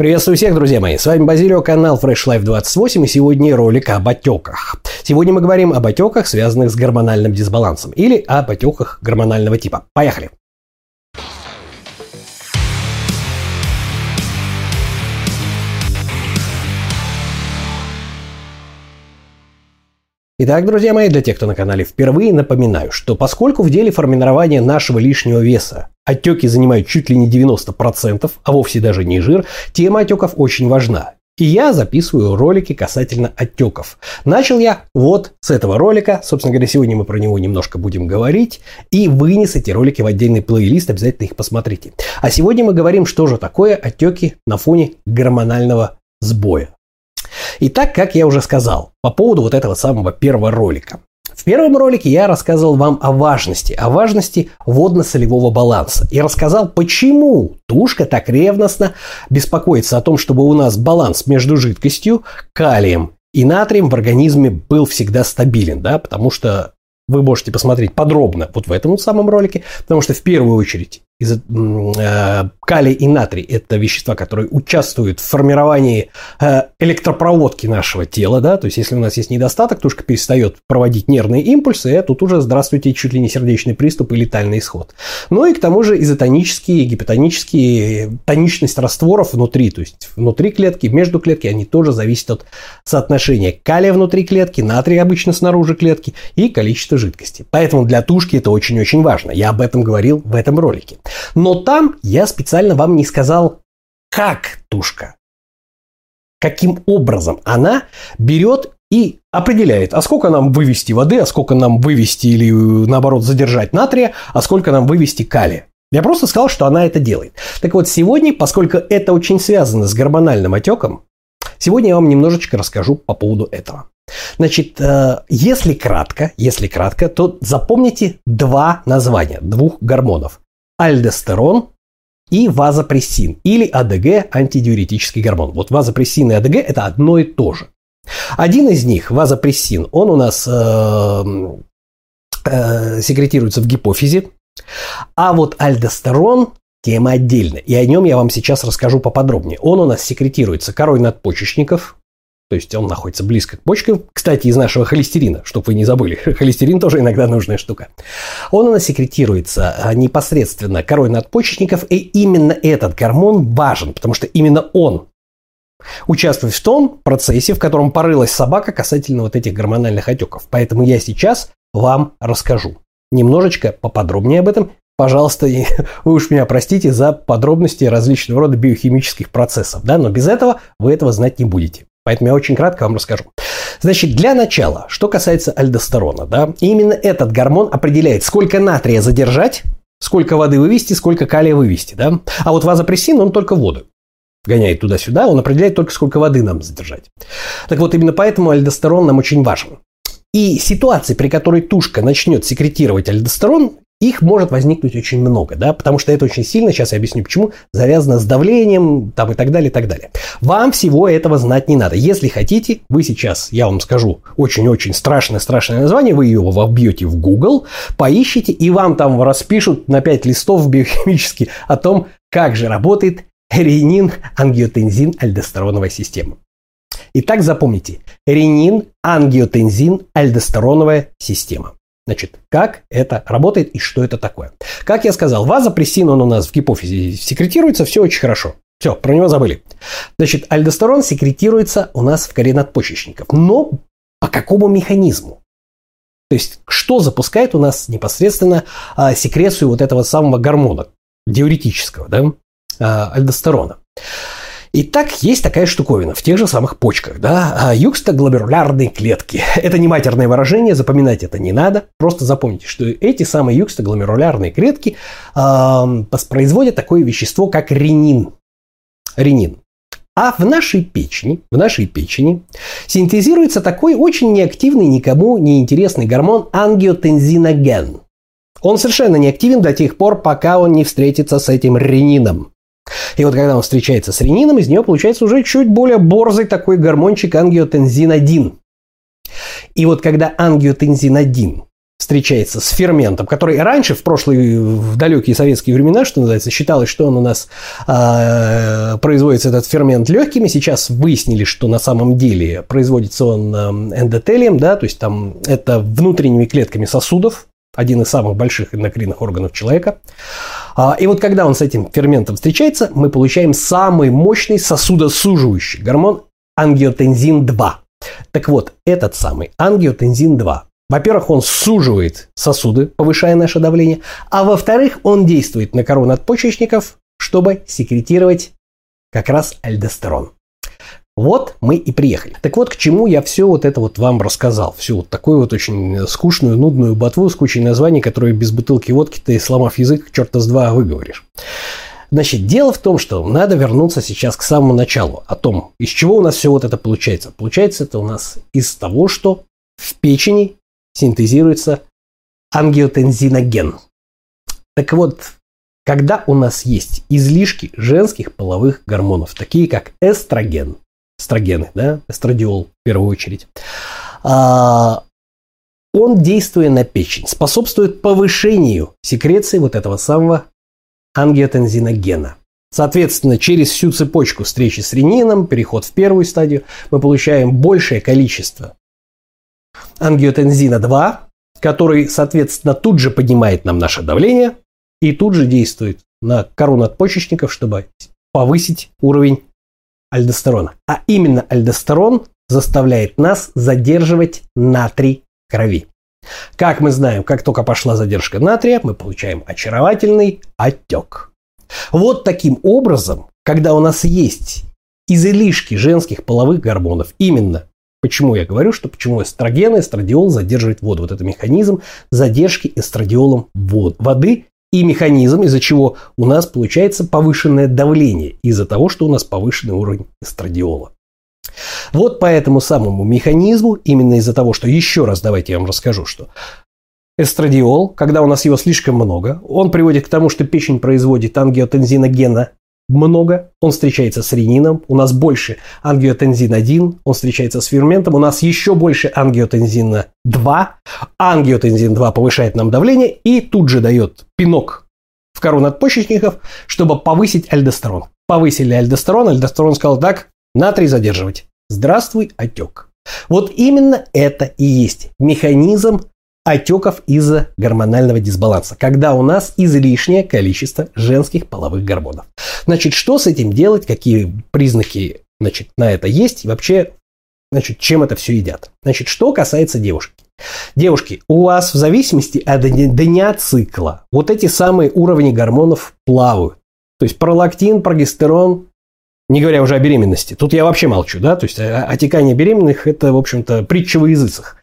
Приветствую всех, друзья мои. С вами Базилио, канал Fresh Life 28 и сегодня ролик об отеках. Сегодня мы говорим об отеках, связанных с гормональным дисбалансом или об отеках гормонального типа. Поехали! Итак, друзья мои, для тех, кто на канале впервые, напоминаю, что поскольку в деле формирования нашего лишнего веса отеки занимают чуть ли не 90%, а вовсе даже не жир, тема отеков очень важна. И я записываю ролики касательно отеков. Начал я вот с этого ролика. Собственно говоря, сегодня мы про него немножко будем говорить. И вынес эти ролики в отдельный плейлист. Обязательно их посмотрите. А сегодня мы говорим, что же такое отеки на фоне гормонального сбоя. Итак, как я уже сказал, по поводу вот этого самого первого ролика. В первом ролике я рассказывал вам о важности, о важности водно-солевого баланса. И рассказал, почему тушка так ревностно беспокоится о том, чтобы у нас баланс между жидкостью, калием и натрием в организме был всегда стабилен, да, потому что вы можете посмотреть подробно вот в этом самом ролике, потому что в первую очередь из, э, калий и натрий – это вещества, которые участвуют в формировании э, электропроводки нашего тела. Да? То есть, если у нас есть недостаток, тушка перестает проводить нервные импульсы, и тут уже, здравствуйте, чуть ли не сердечный приступ и летальный исход. Ну и к тому же изотонические, гипотонические, тоничность растворов внутри, то есть внутри клетки, между клетки, они тоже зависят от соотношения калия внутри клетки, натрия обычно снаружи клетки и количества жидкости. Поэтому для тушки это очень-очень важно. Я об этом говорил в этом ролике. Но там я специально вам не сказал, как тушка, каким образом она берет и определяет, а сколько нам вывести воды, а сколько нам вывести или наоборот задержать натрия, а сколько нам вывести калия. Я просто сказал, что она это делает. Так вот, сегодня, поскольку это очень связано с гормональным отеком, сегодня я вам немножечко расскажу по поводу этого. Значит, э, если кратко, если кратко, то запомните два названия двух гормонов альдостерон и вазопрессин или АДГ антидиуретический гормон. Вот вазопрессин и АДГ это одно и то же. Один из них, вазопрессин, он у нас э, э, секретируется в гипофизе, а вот альдостерон тема отдельная, и о нем я вам сейчас расскажу поподробнее. Он у нас секретируется корой надпочечников, то есть он находится близко к почкам. Кстати, из нашего холестерина, чтобы вы не забыли. Холестерин тоже иногда нужная штука. Он у нас секретируется а, непосредственно корой надпочечников. И именно этот гормон важен, потому что именно он участвует в том процессе, в котором порылась собака касательно вот этих гормональных отеков. Поэтому я сейчас вам расскажу. Немножечко поподробнее об этом. Пожалуйста, вы уж меня простите за подробности различного рода биохимических процессов, да, но без этого вы этого знать не будете. Поэтому я очень кратко вам расскажу. Значит, для начала, что касается альдостерона, да, именно этот гормон определяет, сколько натрия задержать, сколько воды вывести, сколько калия вывести, да. А вот вазопрессин, он только воду гоняет туда-сюда, он определяет только, сколько воды нам задержать. Так вот, именно поэтому альдостерон нам очень важен. И ситуации, при которой тушка начнет секретировать альдостерон, их может возникнуть очень много, да, потому что это очень сильно, сейчас я объясню почему, завязано с давлением там, и так далее, и так далее. Вам всего этого знать не надо. Если хотите, вы сейчас, я вам скажу, очень-очень страшное-страшное название, вы его вобьете в Google, поищите, и вам там распишут на 5 листов биохимически о том, как же работает ренин, ангиотензин, альдостероновая система. Итак, запомните, ренин, ангиотензин, альдостероновая система. Значит, как это работает и что это такое? Как я сказал, вазопрессин, он у нас в гипофизе секретируется, все очень хорошо. Все, про него забыли. Значит, альдостерон секретируется у нас в коре надпочечников. Но по какому механизму? То есть, что запускает у нас непосредственно а, секрецию вот этого самого гормона, диуретического, да, а, альдостерона? Итак, есть такая штуковина в тех же самых почках, да, а, юкстогломерулярные клетки. Это не матерное выражение, запоминать это не надо. Просто запомните, что эти самые юкстогломерулярные клетки э, производят такое вещество, как ренин. Ренин. А в нашей печени, в нашей печени синтезируется такой очень неактивный, никому не интересный гормон ангиотензиноген. Он совершенно неактивен до тех пор, пока он не встретится с этим ренином. И вот когда он встречается с ренином, из нее получается уже чуть более борзый такой гормончик ангиотензин-1. И вот когда ангиотензин-1 встречается с ферментом, который раньше, в прошлые, в далекие советские времена, что называется, считалось, что он у нас э, производится, этот фермент, легкими. Сейчас выяснили, что на самом деле производится он эндотелием, да, то есть там это внутренними клетками сосудов, один из самых больших эндокринных органов человека. И вот когда он с этим ферментом встречается, мы получаем самый мощный сосудосуживающий гормон ангиотензин-2. Так вот, этот самый ангиотензин-2 во-первых, он суживает сосуды, повышая наше давление, а во-вторых, он действует на кору надпочечников, чтобы секретировать как раз альдостерон. Вот мы и приехали. Так вот, к чему я все вот это вот вам рассказал. Всю вот такую вот очень скучную, нудную ботву с кучей названий, которые без бутылки водки ты, сломав язык, черта с два выговоришь. Значит, дело в том, что надо вернуться сейчас к самому началу, о том, из чего у нас все вот это получается. Получается это у нас из того, что в печени синтезируется ангиотензиноген. Так вот, когда у нас есть излишки женских половых гормонов, такие как эстроген, эстрогены, да, эстрадиол в первую очередь, а, он, действуя на печень, способствует повышению секреции вот этого самого ангиотензиногена. Соответственно, через всю цепочку встречи с ренином, переход в первую стадию, мы получаем большее количество ангиотензина-2, который, соответственно, тут же поднимает нам наше давление и тут же действует на кору надпочечников, чтобы повысить уровень альдостерона. А именно альдостерон заставляет нас задерживать натрий в крови. Как мы знаем, как только пошла задержка натрия, мы получаем очаровательный отек. Вот таким образом, когда у нас есть излишки женских половых гормонов, именно Почему я говорю, что почему эстроген и эстрадиол задерживает воду? Вот это механизм задержки эстрадиолом вод, воды и механизм, из-за чего у нас получается повышенное давление, из-за того, что у нас повышенный уровень эстрадиола. Вот по этому самому механизму, именно из-за того, что еще раз давайте я вам расскажу, что эстрадиол, когда у нас его слишком много, он приводит к тому, что печень производит ангиотензиногена много, он встречается с ренином, у нас больше ангиотензин-1, он встречается с ферментом, у нас еще больше ангиотензина-2, ангиотензин-2 повышает нам давление и тут же дает пинок в кору надпочечников, чтобы повысить альдостерон. Повысили альдостерон, альдостерон сказал так, натрий задерживать. Здравствуй, отек. Вот именно это и есть механизм отеков из-за гормонального дисбаланса, когда у нас излишнее количество женских половых гормонов. Значит, что с этим делать, какие признаки значит, на это есть и вообще значит, чем это все едят. Значит, что касается девушки. Девушки, у вас в зависимости от дня цикла вот эти самые уровни гормонов плавают. То есть пролактин, прогестерон, не говоря уже о беременности. Тут я вообще молчу, да, то есть э, отекание беременных – это, в общем-то, притча во языцах.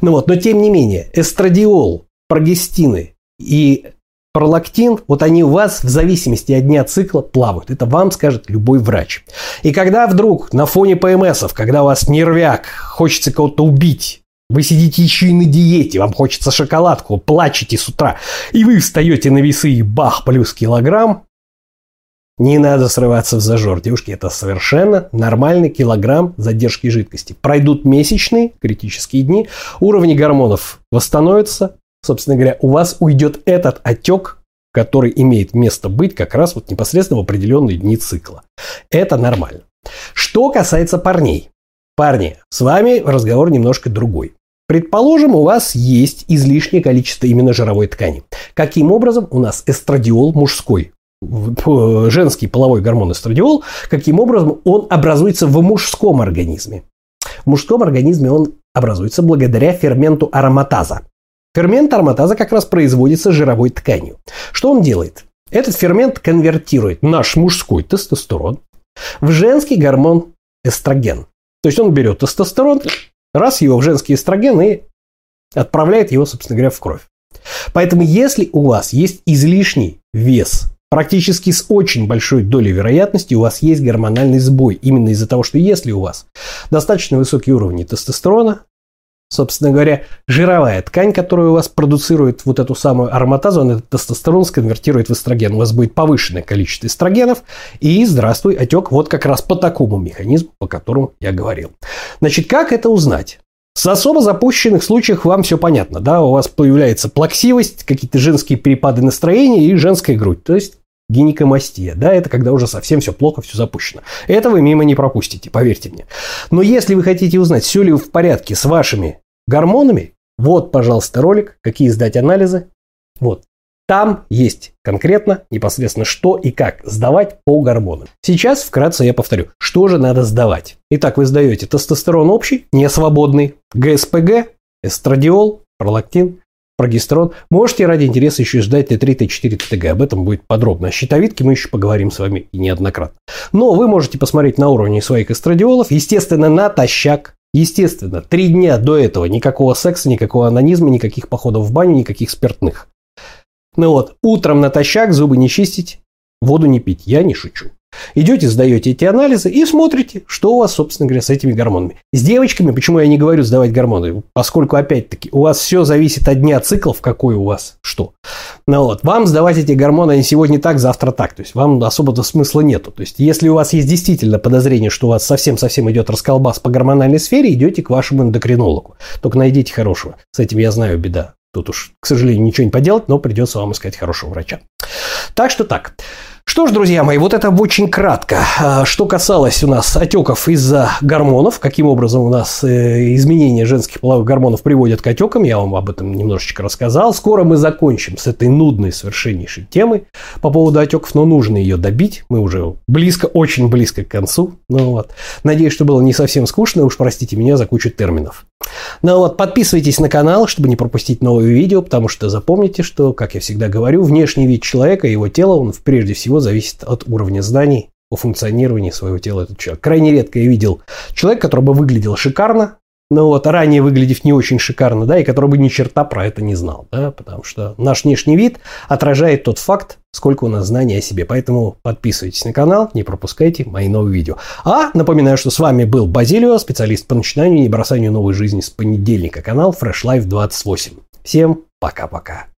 Ну вот, но тем не менее, эстрадиол, прогестины и пролактин, вот они у вас в зависимости от дня цикла плавают. Это вам скажет любой врач. И когда вдруг на фоне ПМСов, когда у вас нервяк, хочется кого-то убить, вы сидите еще и на диете, вам хочется шоколадку, плачете с утра, и вы встаете на весы и бах, плюс килограмм, не надо срываться в зажор, девушки, это совершенно нормальный килограмм задержки жидкости. Пройдут месячные критические дни, уровни гормонов восстановятся, собственно говоря, у вас уйдет этот отек, который имеет место быть как раз вот непосредственно в определенные дни цикла. Это нормально. Что касается парней. Парни, с вами разговор немножко другой. Предположим, у вас есть излишнее количество именно жировой ткани. Каким образом у нас эстрадиол мужской женский половой гормон эстрадиол, каким образом он образуется в мужском организме. В мужском организме он образуется благодаря ферменту ароматаза. Фермент ароматаза как раз производится жировой тканью. Что он делает? Этот фермент конвертирует наш мужской тестостерон в женский гормон эстроген. То есть он берет тестостерон, раз его в женский эстроген и отправляет его, собственно говоря, в кровь. Поэтому если у вас есть излишний вес практически с очень большой долей вероятности у вас есть гормональный сбой. Именно из-за того, что если у вас достаточно высокие уровни тестостерона, собственно говоря, жировая ткань, которая у вас продуцирует вот эту самую ароматазу, он этот тестостерон сконвертирует в эстроген. У вас будет повышенное количество эстрогенов, и здравствуй, отек вот как раз по такому механизму, по которому я говорил. Значит, как это узнать? В особо запущенных случаях вам все понятно, да, у вас появляется плаксивость, какие-то женские перепады настроения и женская грудь, то есть гинекомастия, да, это когда уже совсем все плохо, все запущено. Это вы мимо не пропустите, поверьте мне. Но если вы хотите узнать, все ли в порядке с вашими гормонами, вот, пожалуйста, ролик, какие сдать анализы. Вот. Там есть конкретно, непосредственно, что и как сдавать по гормонам. Сейчас вкратце я повторю, что же надо сдавать. Итак, вы сдаете тестостерон общий, несвободный, ГСПГ, эстрадиол, пролактин, прогестерон. Можете ради интереса еще ждать Т3, Т4, ТТГ. Об этом будет подробно. О щитовидке мы еще поговорим с вами неоднократно. Но вы можете посмотреть на уровне своих эстрадиолов, естественно, натощак. Естественно, три дня до этого никакого секса, никакого анонизма, никаких походов в баню, никаких спиртных. Ну вот, утром натощак, зубы не чистить, воду не пить. Я не шучу. Идете, сдаете эти анализы и смотрите, что у вас, собственно говоря, с этими гормонами. С девочками, почему я не говорю сдавать гормоны? Поскольку, опять-таки, у вас все зависит от дня циклов, какой у вас что. Ну вот, вам сдавать эти гормоны, они сегодня так, завтра так. То есть, вам особо-то смысла нету. То есть, если у вас есть действительно подозрение, что у вас совсем-совсем идет расколбас по гормональной сфере, идете к вашему эндокринологу. Только найдите хорошего. С этим я знаю беда. Тут уж, к сожалению, ничего не поделать, но придется вам искать хорошего врача. Так что так. Что ж, друзья мои, вот это очень кратко. А, что касалось у нас отеков из-за гормонов, каким образом у нас э, изменения женских половых гормонов приводят к отекам, я вам об этом немножечко рассказал. Скоро мы закончим с этой нудной совершеннейшей темой по поводу отеков, но нужно ее добить. Мы уже близко, очень близко к концу. Ну вот. Надеюсь, что было не совсем скучно, уж простите меня за кучу терминов. Ну вот, подписывайтесь на канал, чтобы не пропустить новые видео, потому что запомните, что, как я всегда говорю, внешний вид человека, его тело, он прежде всего зависит от уровня знаний о функционировании своего тела этот человек. Крайне редко я видел человека, который бы выглядел шикарно, но вот ранее выглядев не очень шикарно, да, и который бы ни черта про это не знал, да, потому что наш внешний вид отражает тот факт, сколько у нас знаний о себе. Поэтому подписывайтесь на канал, не пропускайте мои новые видео. А напоминаю, что с вами был Базилио, специалист по начинанию и бросанию новой жизни с понедельника, канал Fresh Life 28. Всем пока-пока.